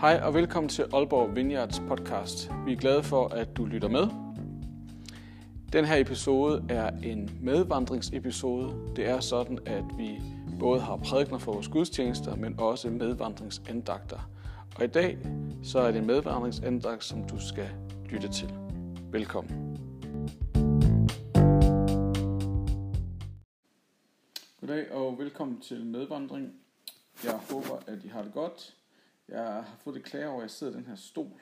Hej og velkommen til Aalborg Vineyards podcast. Vi er glade for, at du lytter med. Den her episode er en medvandringsepisode. Det er sådan, at vi både har prædikner for vores gudstjenester, men også medvandringsandagter. Og i dag så er det en medvandringsandagt, som du skal lytte til. Velkommen. Goddag og velkommen til medvandring. Jeg håber, at I har det godt. Jeg har fået det klare over, at jeg sidder i den her stol.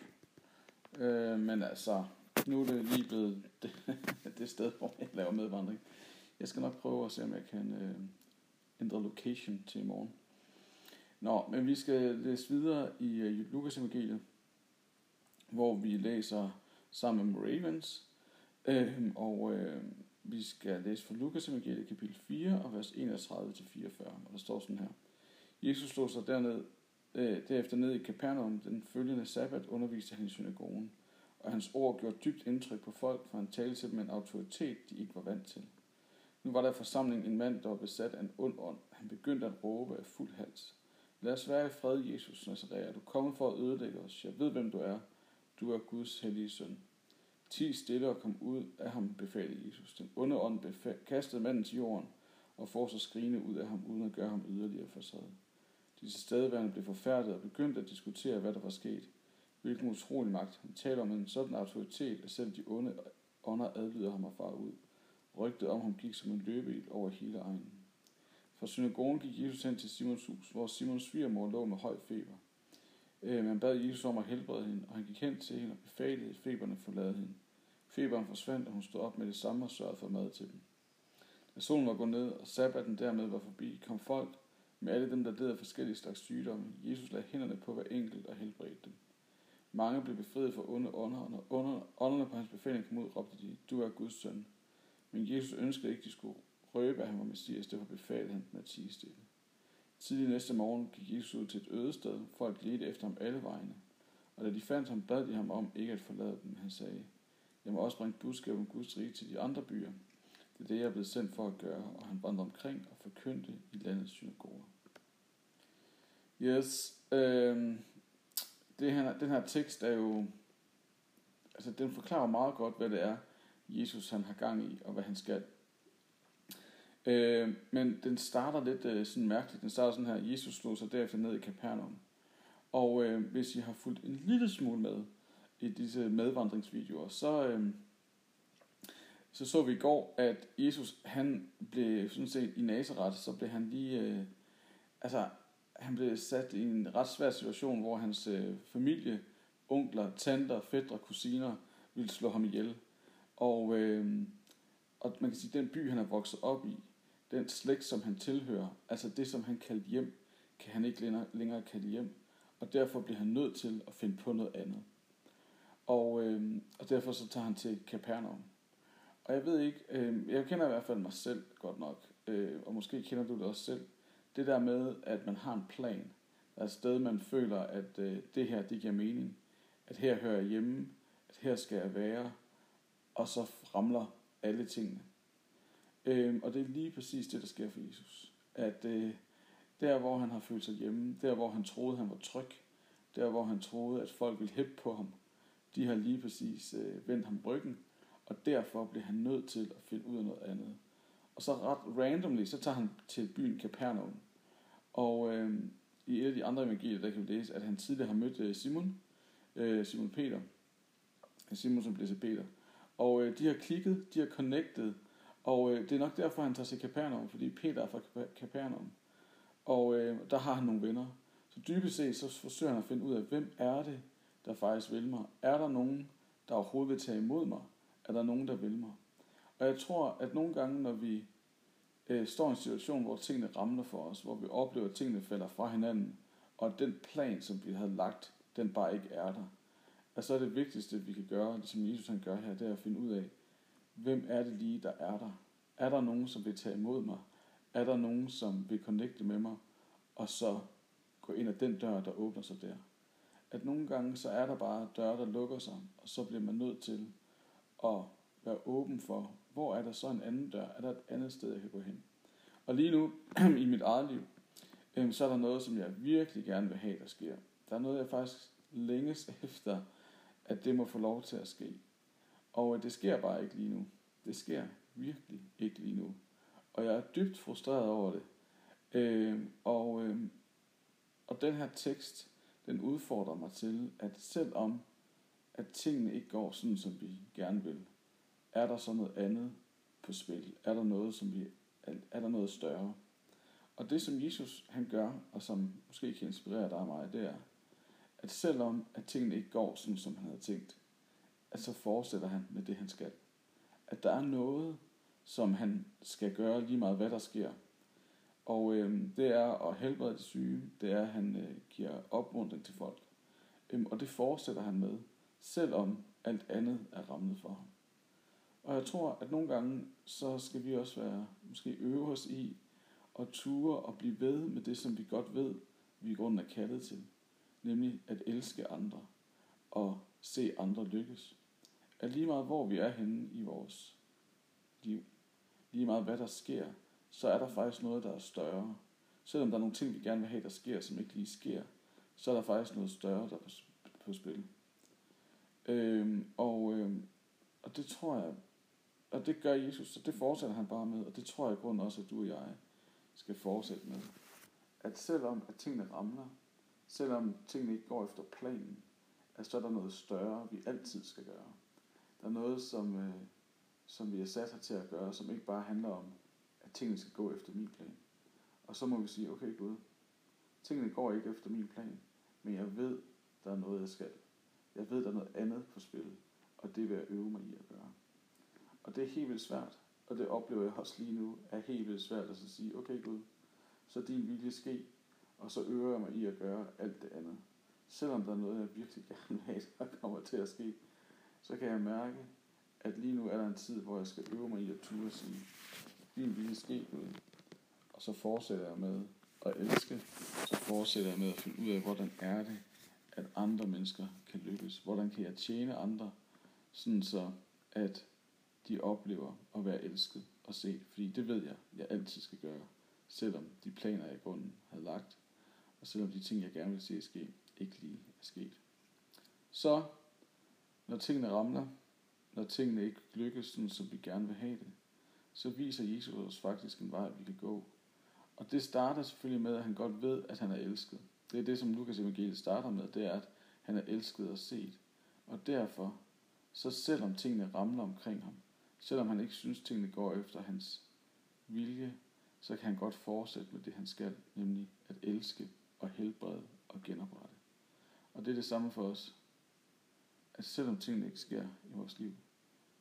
Øh, men altså, nu er det lige blevet det, det sted, hvor jeg laver medvandring. Jeg skal nok prøve at se, om jeg kan øh, ændre location til i morgen. Nå, men vi skal læse videre i uh, Lukas evangeliet, hvor vi læser sammen med Ravens. Øh, og øh, vi skal læse fra Lukas evangeliet kapitel 4 og vers 31-44, og der står sådan her. Jesus slog sig derned Øh, derefter ned i Capernaum den følgende sabbat underviste han i synagogen, og hans ord gjorde dybt indtryk på folk, for han talte til dem med en autoritet, de ikke var vant til. Nu var der i forsamlingen en mand, der var besat af en ond ånd. Han begyndte at råbe af fuld hals. Lad os være i fred, Jesus Nazareer. Du er kommet for at ødelægge os. Jeg ved, hvem du er. Du er Guds hellige søn. Ti stille og kom ud af ham, befalede Jesus. Den onde ånd kastede manden til jorden og får så skrigende ud af ham, uden at gøre ham yderligere forsaget. De tilstedeværende blev forfærdet og begyndte at diskutere, hvad der var sket. Hvilken utrolig magt. Han taler om en sådan autoritet, at selv de onde ånder adlyder ham og far ud. Rygtet om ham gik som en løbeild over hele egnen. Fra synagogen gik Jesus hen til Simons hus, hvor Simons svigermor lå med høj feber. Øh, man bad Jesus om at helbrede hende, og han gik hen til hende og befalede, at feberne forlade hende. Feberen forsvandt, og hun stod op med det samme og sørgede for mad til dem. Da solen var gået ned, og sabbaten dermed var forbi, kom folk, med alle dem, der led af forskellige slags sygdomme. Jesus lagde hænderne på hver enkelt og helbredte dem. Mange blev befriet fra onde ånder, og når ånderne på hans befaling kom ud, råbte de, du er Guds søn. Men Jesus ønskede ikke, at de skulle røbe, at han var Messias, derfor befalede han dem at tige stille. Tidlig næste morgen gik Jesus ud til et øde sted. for at lede efter ham alle vegne. Og da de fandt ham, bad de ham om ikke at forlade dem. Han sagde, jeg må også bringe budskab om Guds rige til de andre byer. Det er det, jeg er blevet sendt for at gøre, og han vandrede omkring og forkyndte i landets synagoger. Yes. Øh, det her, den her tekst er jo, altså den forklarer meget godt, hvad det er, Jesus han har gang i, og hvad han skal. Øh, men den starter lidt øh, sådan mærkeligt. Den starter sådan her, Jesus slog sig derefter ned i Capernaum. Og øh, hvis I har fulgt en lille smule med i disse medvandringsvideoer, så, øh, så så vi i går, at Jesus han blev sådan set i Nazareth, så blev han lige, øh, altså han blev sat i en ret svær situation, hvor hans øh, familie, onkler, tanter, fædre, kusiner ville slå ham ihjel. Og, øh, og man kan sige, at den by, han er vokset op i, den slægt, som han tilhører, altså det, som han kaldte hjem, kan han ikke længere, længere kalde hjem. Og derfor bliver han nødt til at finde på noget andet. Og, øh, og derfor så tager han til Capernaum. Og jeg ved ikke, øh, jeg kender i hvert fald mig selv godt nok, øh, og måske kender du det også selv det der med, at man har en plan, der er et sted, man føler, at øh, det her, det giver mening, at her hører jeg hjemme, at her skal jeg være, og så ramler alle tingene. Øh, og det er lige præcis det, der sker for Jesus. At øh, der, hvor han har følt sig hjemme, der, hvor han troede, han var tryg, der, hvor han troede, at folk ville hæppe på ham, de har lige præcis øh, vendt ham ryggen, og derfor bliver han nødt til at finde ud af noget andet. Og så ret randomly, så tager han til byen Capernaum. Og øh, i et af de andre evangelier, der kan vi læse, at han tidligere har mødt øh, Simon, øh, Simon Peter, Simon som blev til Peter. Og øh, de har klikket, de har connected, og øh, det er nok derfor, han tager til Capernaum, fordi Peter er fra Capernaum. Og øh, der har han nogle venner. Så dybest set, så forsøger han at finde ud af, hvem er det, der faktisk vil mig? Er der nogen, der overhovedet vil tage imod mig? Er der nogen, der vil mig? Og jeg tror, at nogle gange, når vi øh, står i en situation, hvor tingene ramler for os, hvor vi oplever, at tingene falder fra hinanden, og den plan, som vi havde lagt, den bare ikke er der. Og så er det vigtigste, vi kan gøre, det som Jesus han gør her, det er at finde ud af, hvem er det lige, der er der? Er der nogen, som vil tage imod mig? Er der nogen, som vil connecte med mig? Og så gå ind ad den dør, der åbner sig der. At nogle gange, så er der bare døre, der lukker sig, og så bliver man nødt til at være åben for, hvor er der så en anden dør? Er der et andet sted, jeg kan gå hen? Og lige nu, i mit eget liv, øhm, så er der noget, som jeg virkelig gerne vil have, der sker. Der Der er noget, jeg faktisk længes efter, at det må få lov til at ske. Og øh, det sker bare ikke lige nu. Det sker virkelig ikke lige nu. Og jeg er dybt frustreret over det. Øh, og, øh, og den her tekst, den udfordrer mig til, at selvom at tingene ikke går sådan, som vi gerne vil, er der så noget andet på spil? Er der noget, som vi, er der noget større? Og det, som Jesus han gør, og som måske kan inspirere dig og mig, det er, at selvom at tingene ikke går sådan, som han havde tænkt, at så fortsætter han med det, han skal. At der er noget, som han skal gøre lige meget, hvad der sker. Og øh, det er at helbrede de syge, det er, at han øh, giver opmuntring til folk. Øhm, og det fortsætter han med, selvom alt andet er rammet for ham. Og jeg tror, at nogle gange, så skal vi også være, måske øve os i at ture og blive ved med det, som vi godt ved, vi i grunden er kaldet til. Nemlig at elske andre og se andre lykkes. At lige meget hvor vi er henne i vores liv, lige meget hvad der sker, så er der faktisk noget, der er større. Selvom der er nogle ting, vi gerne vil have, der sker, som ikke lige sker, så er der faktisk noget større, der er på, spil. Øhm, og, øhm, og det tror jeg, og det gør Jesus, så det fortsætter han bare med, og det tror jeg i grunden også, at du og jeg skal fortsætte med. At selvom at tingene ramler, selvom tingene ikke går efter planen, at så er der noget større, vi altid skal gøre. Der er noget, som, øh, som vi er sat her til at gøre, som ikke bare handler om, at tingene skal gå efter min plan. Og så må vi sige, okay Gud, tingene går ikke efter min plan, men jeg ved, der er noget, jeg skal. Jeg ved, der er noget andet på spil, og det vil jeg øve mig i at gøre. Og det er helt vildt svært, og det oplever jeg også lige nu, er helt vildt svært at så sige, okay Gud, så din vilje ske, og så øver jeg mig i at gøre alt det andet. Selvom der er noget, jeg virkelig gerne vil have, der kommer til at ske, så kan jeg mærke, at lige nu er der en tid, hvor jeg skal øve mig i at turde sige, din vilje ske, Gud. Og så fortsætter jeg med at elske, så fortsætter jeg med at finde ud af, hvordan er det, at andre mennesker kan lykkes. Hvordan kan jeg tjene andre, sådan så at de oplever at være elsket og set. Fordi det ved jeg, jeg altid skal gøre, selvom de planer, jeg i grunden havde lagt, og selvom de ting, jeg gerne vil se ske, ikke lige er sket. Så, når tingene ramler, når tingene ikke lykkes, sådan som vi gerne vil have det, så viser Jesus os faktisk en vej, vi kan gå. Og det starter selvfølgelig med, at han godt ved, at han er elsket. Det er det, som Lukas evangeliet starter med, det er, at han er elsket og set. Og derfor, så selvom tingene ramler omkring ham, selvom han ikke synes, tingene går efter hans vilje, så kan han godt fortsætte med det, han skal, nemlig at elske og helbrede og genoprette. Og det er det samme for os, at selvom tingene ikke sker i vores liv,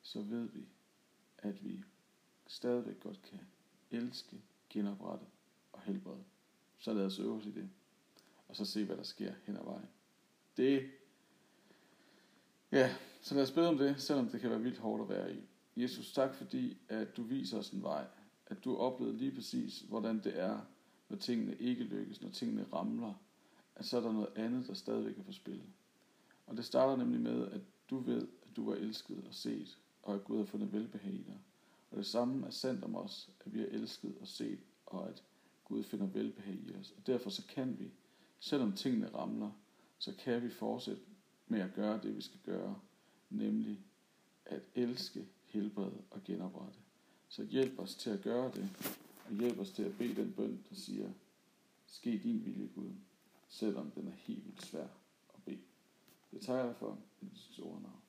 så ved vi, at vi stadigvæk godt kan elske, genoprette og helbrede. Så lad os øve os i det, og så se, hvad der sker hen ad vejen. Det, ja, så lad os bede om det, selvom det kan være vildt hårdt at være i. Jesus, tak fordi, at du viser os en vej, at du oplevede lige præcis, hvordan det er, når tingene ikke lykkes, når tingene ramler, at så er der noget andet, der stadigvæk er på spil. Og det starter nemlig med, at du ved, at du er elsket og set, og at Gud har fundet velbehag i dig. Og det samme er sandt om os, at vi er elsket og set, og at Gud finder velbehag i os. Og derfor så kan vi, selvom tingene ramler, så kan vi fortsætte med at gøre det, vi skal gøre, nemlig at elske, helbrede og genoprette. Så hjælp os til at gøre det, og hjælp os til at bede den bøn, der siger, ske din vilje, Gud, selvom den er helt vildt svær at bede. Det tager jeg for i dit store navn.